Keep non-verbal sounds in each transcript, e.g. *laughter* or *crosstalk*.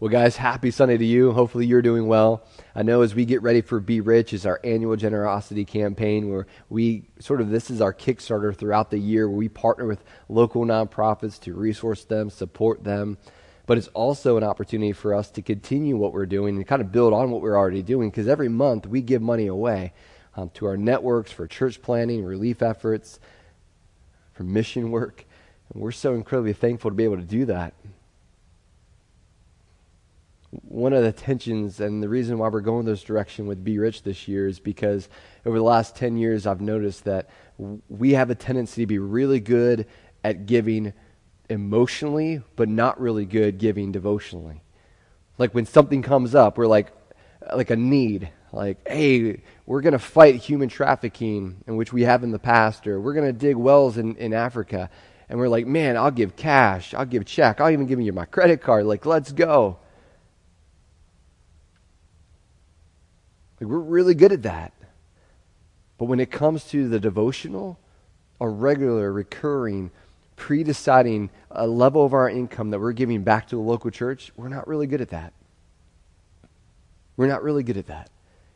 Well, guys, happy Sunday to you. Hopefully, you're doing well. I know as we get ready for Be Rich is our annual generosity campaign where we sort of this is our Kickstarter throughout the year where we partner with local nonprofits to resource them, support them. But it's also an opportunity for us to continue what we're doing and kind of build on what we're already doing because every month we give money away um, to our networks for church planning, relief efforts, for mission work. And we're so incredibly thankful to be able to do that one of the tensions and the reason why we're going this direction with Be Rich this year is because over the last 10 years, I've noticed that we have a tendency to be really good at giving emotionally, but not really good giving devotionally. Like when something comes up, we're like, like a need, like, hey, we're going to fight human trafficking, in which we have in the past, or we're going to dig wells in, in Africa. And we're like, man, I'll give cash, I'll give check, I'll even give you my credit card. Like, let's go. Like we're really good at that. But when it comes to the devotional, a regular, recurring, pre deciding a level of our income that we're giving back to the local church, we're not really good at that. We're not really good at that.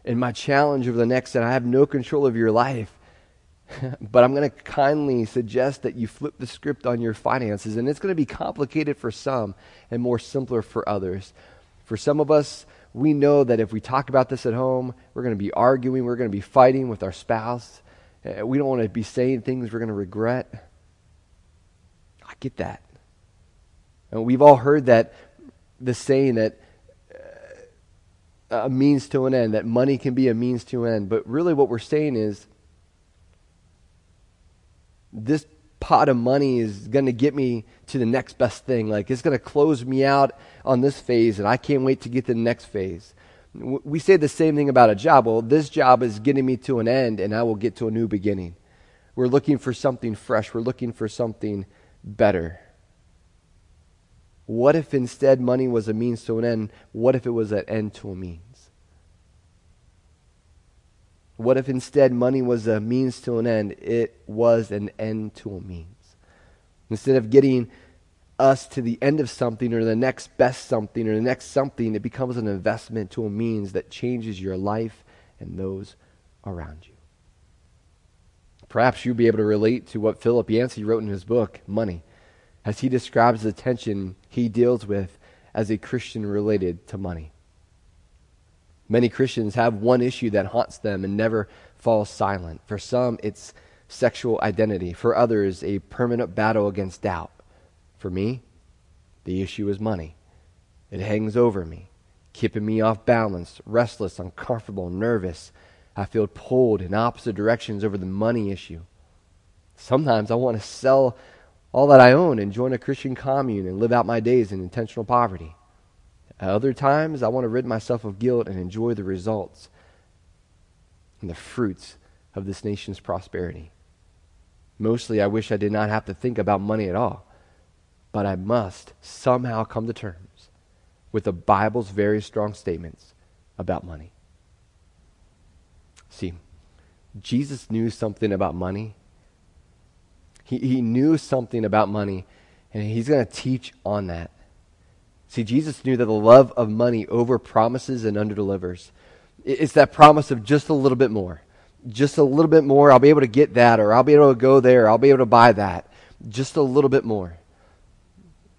And my challenge over the next, and I have no control of your life, *laughs* but I'm going to kindly suggest that you flip the script on your finances. And it's going to be complicated for some and more simpler for others. For some of us, we know that if we talk about this at home, we're going to be arguing, we're going to be fighting with our spouse. Uh, we don't want to be saying things we're going to regret. I get that. And we've all heard that the saying that uh, a means to an end, that money can be a means to an end. But really, what we're saying is this pot of money is going to get me to the next best thing. Like it's going to close me out on this phase, and I can't wait to get to the next phase. We say the same thing about a job. Well, this job is getting me to an end, and I will get to a new beginning. We're looking for something fresh, we're looking for something better. What if instead money was a means to an end? What if it was an end to a means? What if instead money was a means to an end? It was an end to a means. Instead of getting us to the end of something or the next best something or the next something, it becomes an investment to a means that changes your life and those around you. Perhaps you'll be able to relate to what Philip Yancey wrote in his book, Money, as he describes the tension he deals with as a Christian related to money. Many Christians have one issue that haunts them and never falls silent. For some, it's sexual identity. For others, a permanent battle against doubt. For me, the issue is money. It hangs over me, keeping me off balance, restless, uncomfortable, nervous. I feel pulled in opposite directions over the money issue. Sometimes I want to sell all that I own and join a Christian commune and live out my days in intentional poverty. At other times, I want to rid myself of guilt and enjoy the results and the fruits of this nation's prosperity. Mostly, I wish I did not have to think about money at all, but I must somehow come to terms with the Bible's very strong statements about money. See, Jesus knew something about money. He, he knew something about money, and he's going to teach on that. See, Jesus knew that the love of money over promises and underdelivers. It's that promise of just a little bit more. Just a little bit more. I'll be able to get that, or I'll be able to go there. I'll be able to buy that. Just a little bit more.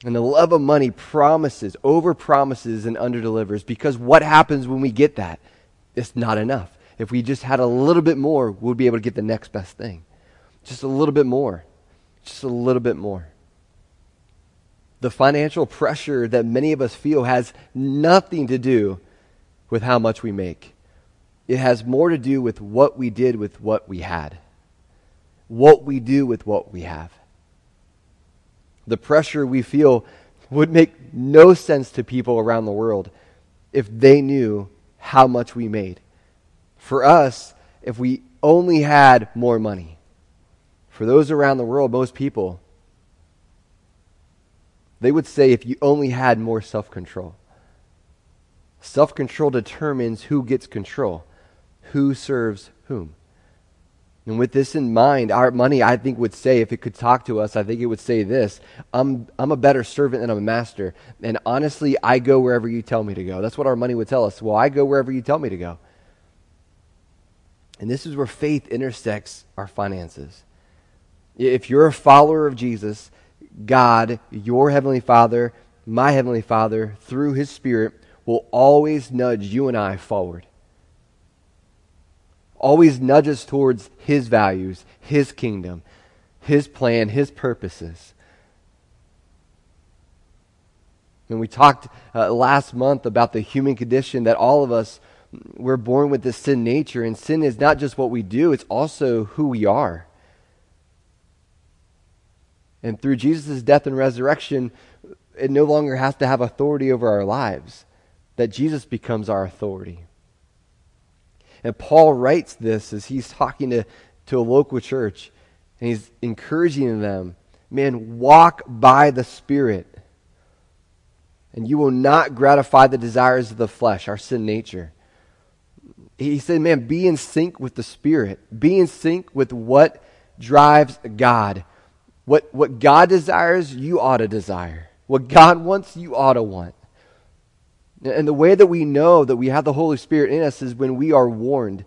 And the love of money promises, over promises, and underdelivers because what happens when we get that? It's not enough. If we just had a little bit more, we'd be able to get the next best thing. Just a little bit more. Just a little bit more the financial pressure that many of us feel has nothing to do with how much we make. It has more to do with what we did with what we had, what we do with what we have. The pressure we feel would make no sense to people around the world if they knew how much we made. For us, if we only had more money. For those around the world, most people, they would say if you only had more self control. Self control determines who gets control, who serves whom. And with this in mind, our money, I think, would say, if it could talk to us, I think it would say this I'm, I'm a better servant than I'm a master. And honestly, I go wherever you tell me to go. That's what our money would tell us. Well, I go wherever you tell me to go. And this is where faith intersects our finances. If you're a follower of Jesus, God, your Heavenly Father, my Heavenly Father, through His Spirit, will always nudge you and I forward always nudges towards His values, His kingdom, His plan, His purposes. And we talked uh, last month about the human condition that all of us, we're born with this sin nature. And sin is not just what we do, it's also who we are. And through Jesus' death and resurrection, it no longer has to have authority over our lives, that Jesus becomes our authority. And Paul writes this as he's talking to, to a local church, and he's encouraging them man, walk by the Spirit, and you will not gratify the desires of the flesh, our sin nature. He said, man, be in sync with the Spirit, be in sync with what drives God. What, what God desires, you ought to desire. What God wants, you ought to want. And the way that we know that we have the Holy Spirit in us is when we are warned.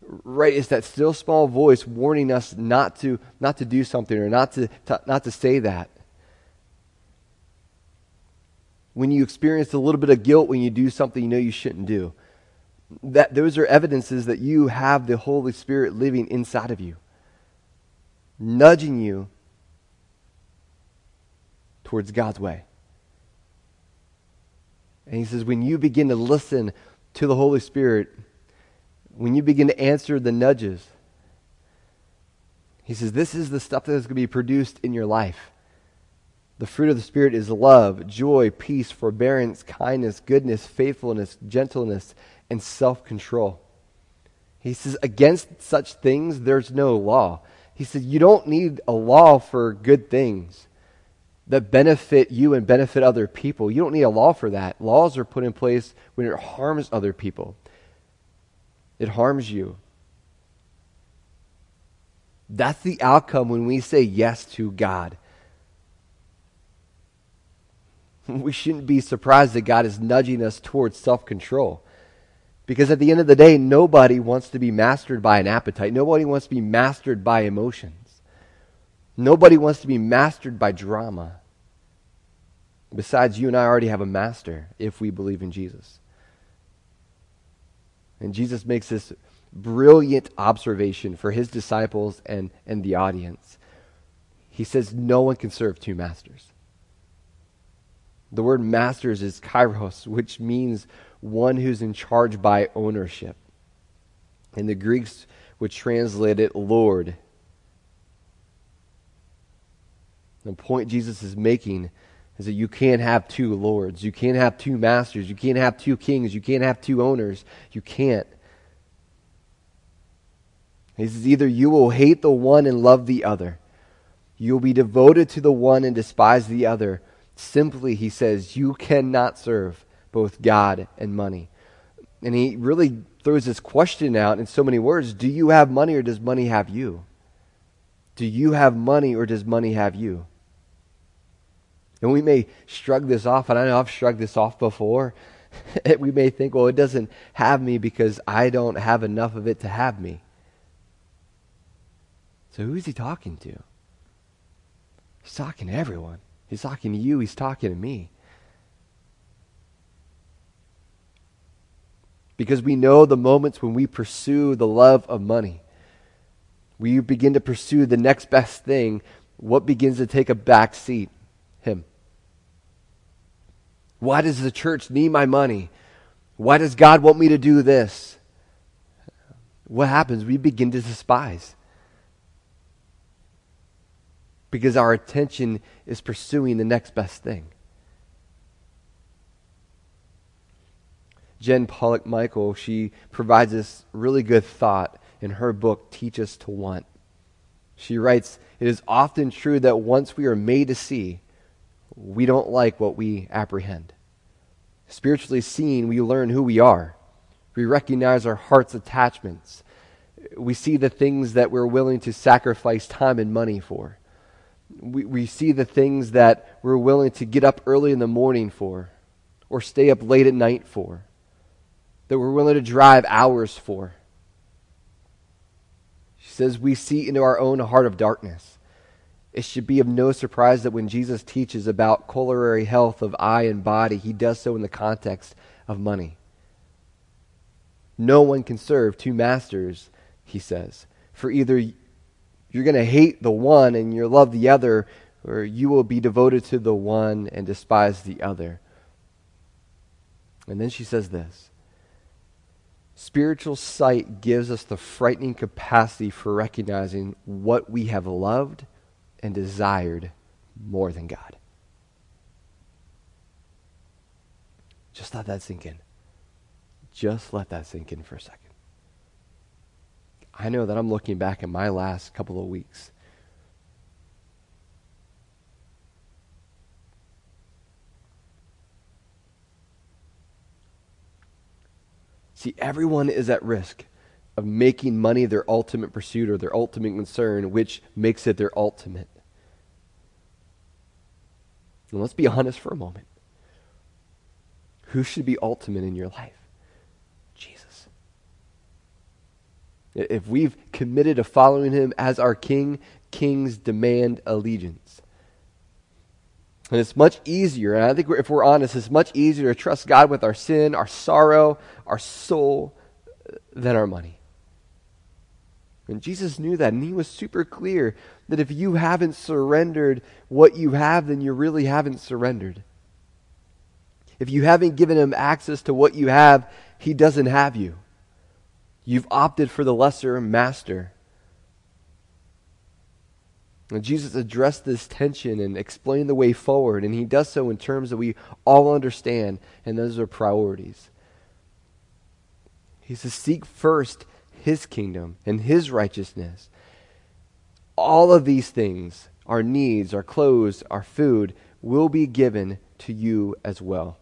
Right? It's that still small voice warning us not to, not to do something or not to, to, not to say that. When you experience a little bit of guilt when you do something you know you shouldn't do. That those are evidences that you have the Holy Spirit living inside of you, nudging you towards God's way. And he says, when you begin to listen to the Holy Spirit, when you begin to answer the nudges, he says, this is the stuff that is going to be produced in your life. The fruit of the Spirit is love, joy, peace, forbearance, kindness, goodness, faithfulness, gentleness, and self control. He says, against such things, there's no law. He said, you don't need a law for good things that benefit you and benefit other people. You don't need a law for that. Laws are put in place when it harms other people, it harms you. That's the outcome when we say yes to God. *laughs* We shouldn't be surprised that God is nudging us towards self control. Because at the end of the day, nobody wants to be mastered by an appetite. Nobody wants to be mastered by emotions. Nobody wants to be mastered by drama. Besides, you and I already have a master if we believe in Jesus. And Jesus makes this brilliant observation for his disciples and, and the audience. He says, No one can serve two masters. The word masters is kairos, which means one who's in charge by ownership. And the Greeks would translate it Lord. The point Jesus is making is that you can't have two lords. You can't have two masters. You can't have two kings. You can't have two owners. You can't. He says either you will hate the one and love the other. You will be devoted to the one and despise the other. Simply, he says, you cannot serve both God and money. And he really throws this question out in so many words Do you have money or does money have you? Do you have money or does money have you? And we may shrug this off, and I know I've shrugged this off before. *laughs* we may think, well, it doesn't have me because I don't have enough of it to have me. So who is he talking to? He's talking to everyone. He's talking to you, he's talking to me. Because we know the moments when we pursue the love of money, we begin to pursue the next best thing, what begins to take a back seat? Him. Why does the church need my money? Why does God want me to do this? What happens? We begin to despise. Because our attention is pursuing the next best thing. Jen Pollock Michel, she provides this really good thought in her book, Teach Us to Want. She writes, It is often true that once we are made to see, we don't like what we apprehend. Spiritually seen, we learn who we are. We recognize our heart's attachments. we see the things that we're willing to sacrifice time and money for. We, we see the things that we're willing to get up early in the morning for or stay up late at night for, that we're willing to drive hours for. She says, We see into our own heart of darkness. It should be of no surprise that when Jesus teaches about corollary health of eye and body, he does so in the context of money. No one can serve two masters, he says. For either you're going to hate the one and you'll love the other, or you will be devoted to the one and despise the other. And then she says this Spiritual sight gives us the frightening capacity for recognizing what we have loved and desired more than God. Just let that sink in. Just let that sink in for a second. I know that I'm looking back at my last couple of weeks. See, everyone is at risk of making money their ultimate pursuit or their ultimate concern, which makes it their ultimate. And let's be honest for a moment. Who should be ultimate in your life? Jesus. If we've committed to following him as our king, kings demand allegiance. And it's much easier, and I think if we're honest, it's much easier to trust God with our sin, our sorrow, our soul, than our money. And Jesus knew that, and he was super clear that if you haven't surrendered what you have, then you really haven't surrendered. If you haven't given him access to what you have, he doesn't have you. You've opted for the lesser master. And Jesus addressed this tension and explained the way forward, and he does so in terms that we all understand, and those are priorities. He says, Seek first his kingdom and his righteousness. All of these things, our needs, our clothes, our food, will be given to you as well.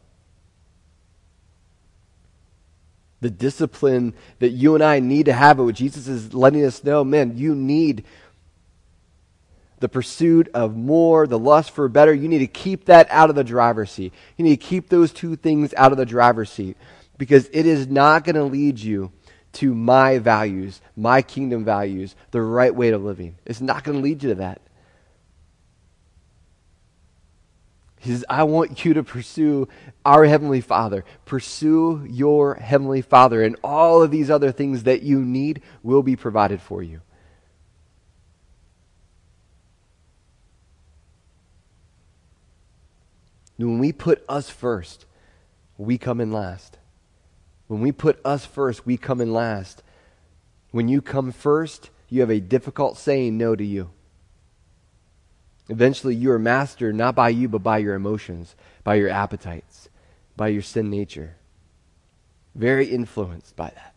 The discipline that you and I need to have, what Jesus is letting us know, man, you need the pursuit of more, the lust for better. You need to keep that out of the driver's seat. You need to keep those two things out of the driver's seat because it is not going to lead you to my values, my kingdom values, the right way of living. It's not going to lead you to that. He says, I want you to pursue our Heavenly Father. Pursue your Heavenly Father, and all of these other things that you need will be provided for you. When we put us first, we come in last. When we put us first, we come in last. When you come first, you have a difficult saying no to you. Eventually, you are mastered not by you, but by your emotions, by your appetites, by your sin nature. Very influenced by that.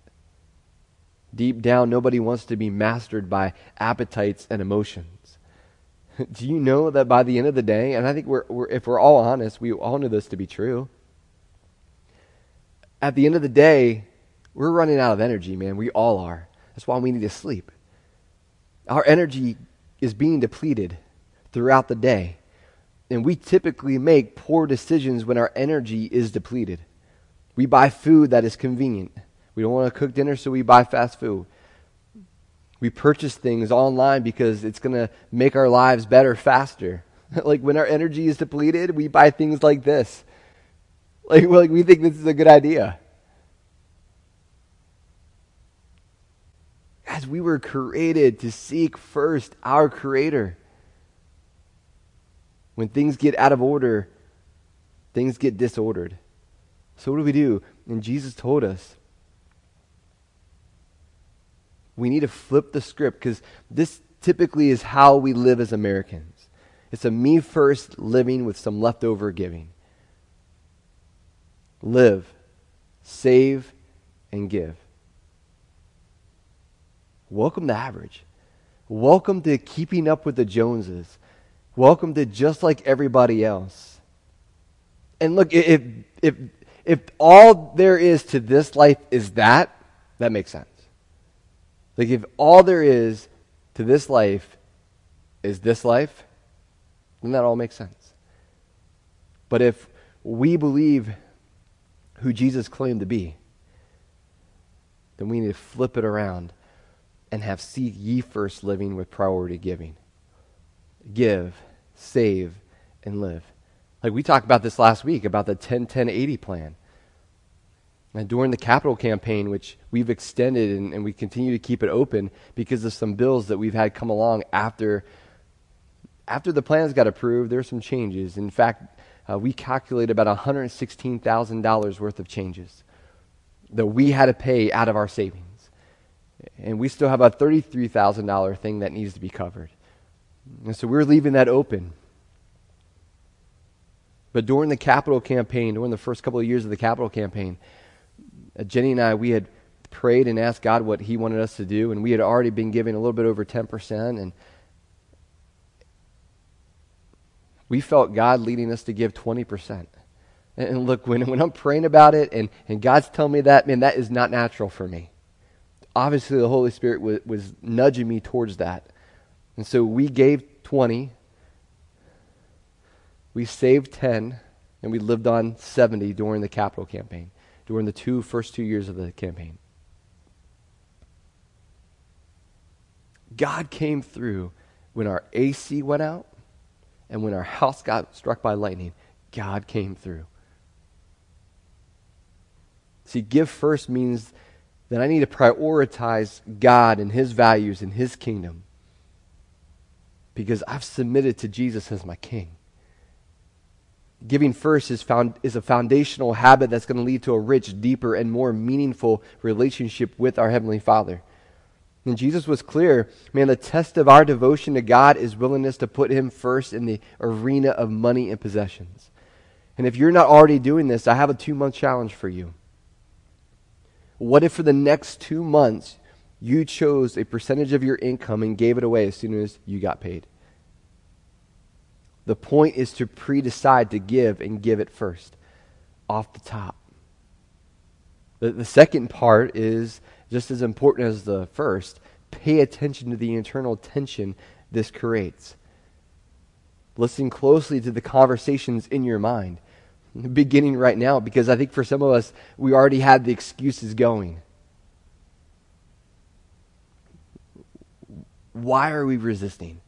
Deep down, nobody wants to be mastered by appetites and emotions. *laughs* Do you know that by the end of the day, and I think we're, we're, if we're all honest, we all know this to be true at the end of the day, we're running out of energy, man. We all are. That's why we need to sleep. Our energy is being depleted throughout the day. And we typically make poor decisions when our energy is depleted. We buy food that is convenient. We don't want to cook dinner, so we buy fast food. We purchase things online because it's going to make our lives better faster. *laughs* like when our energy is depleted, we buy things like this *laughs* like, like we think this is a good idea. As we were created to seek first our Creator. When things get out of order, things get disordered. So, what do we do? And Jesus told us we need to flip the script because this typically is how we live as Americans. It's a me first living with some leftover giving live, save, and give. Welcome to average. Welcome to keeping up with the Joneses. Welcome to just like everybody else. And look, if, if, if all there is to this life is that, that makes sense. Like, if all there is to this life is this life, then that all makes sense. But if we believe who Jesus claimed to be, then we need to flip it around and have seek ye first living with priority giving. Give, save, and live. Like we talked about this last week about the 10 10 80 plan. And during the capital campaign, which we've extended and, and, we continue to keep it open because of some bills that we've had come along after, after the plans got approved, there are some changes. In fact, uh, we calculated about $116,000 worth of changes that we had to pay out of our savings. And we still have a $33,000 thing that needs to be covered. And so we're leaving that open. But during the capital campaign, during the first couple of years of the capital campaign, uh, Jenny and I, we had prayed and asked God what He wanted us to do, and we had already been giving a little bit over 10%. And we felt God leading us to give 20%. And look, when, when I'm praying about it and, and God's telling me that, man, that is not natural for me. Obviously, the Holy Spirit was, was nudging me towards that. And so we gave 20, we saved 10, and we lived on 70 during the capital campaign, during the two first two years of the campaign. God came through when our AC went out and when our house got struck by lightning, God came through. See, give first means that I need to prioritize God and His values and His kingdom because I've submitted to Jesus as my king. Giving first is, found, is a foundational habit that's going to lead to a rich, deeper, and more meaningful relationship with our Heavenly Father. And Jesus was clear man, the test of our devotion to God is willingness to put Him first in the arena of money and possessions. And if you're not already doing this, I have a two month challenge for you. What if for the next two months you chose a percentage of your income and gave it away as soon as you got paid? The point is to pre decide to give and give it first, off the top. The, the second part is just as important as the first, pay attention to the internal tension this creates. Listen closely to the conversations in your mind, beginning right now, because I think for some of us, we already had the excuses going. Why are we resisting?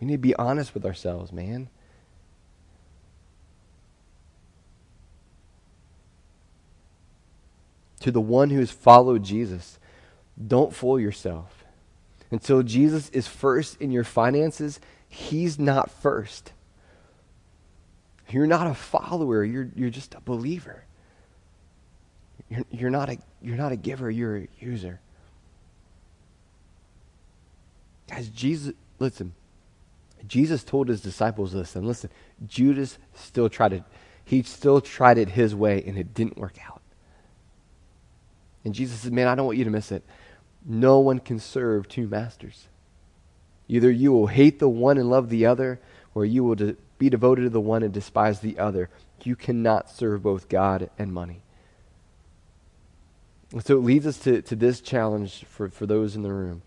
We need to be honest with ourselves, man. To the one who has followed Jesus. Don't fool yourself. Until Jesus is first in your finances, he's not first. You're not a follower, you're, you're just a believer. You're, you're, not a, you're not a giver, you're a user. Guys, Jesus, listen, Jesus told his disciples this, and listen, Judas still tried it. He still tried it his way, and it didn't work out. And Jesus said, Man, I don't want you to miss it. No one can serve two masters. Either you will hate the one and love the other, or you will de- be devoted to the one and despise the other. You cannot serve both God and money. So it leads us to, to this challenge for, for those in the room.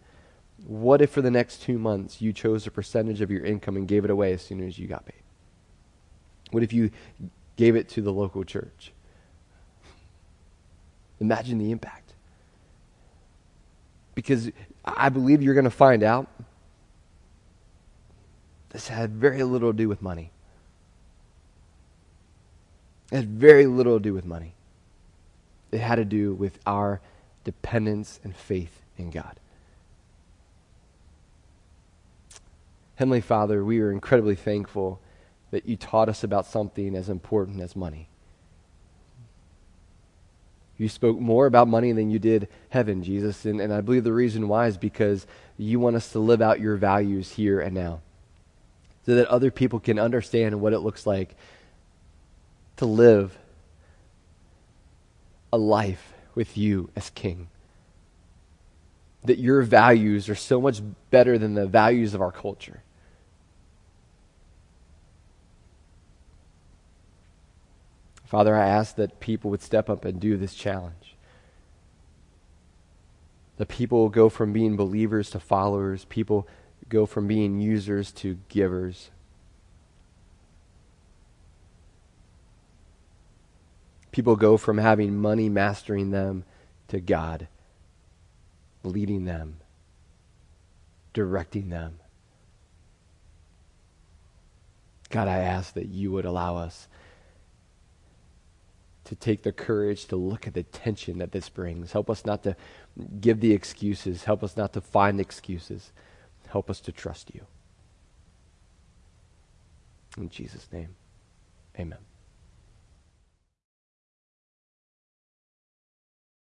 What if for the next two months you chose a percentage of your income and gave it away as soon as you got paid? What if you gave it to the local church? Imagine the impact. Because I believe you're going to find out this had very little to do with money. It had very little to do with money. It had to do with our dependence and faith in God. Heavenly Father, we are incredibly thankful that you taught us about something as important as money. You spoke more about money than you did heaven, Jesus. And, and I believe the reason why is because you want us to live out your values here and now. So that other people can understand what it looks like to live a life with you as king. That your values are so much better than the values of our culture. Father, I ask that people would step up and do this challenge. The people go from being believers to followers. People go from being users to givers. People go from having money mastering them to God leading them, directing them. God, I ask that you would allow us to take the courage to look at the tension that this brings. Help us not to give the excuses. Help us not to find excuses. Help us to trust you. In Jesus' name, amen.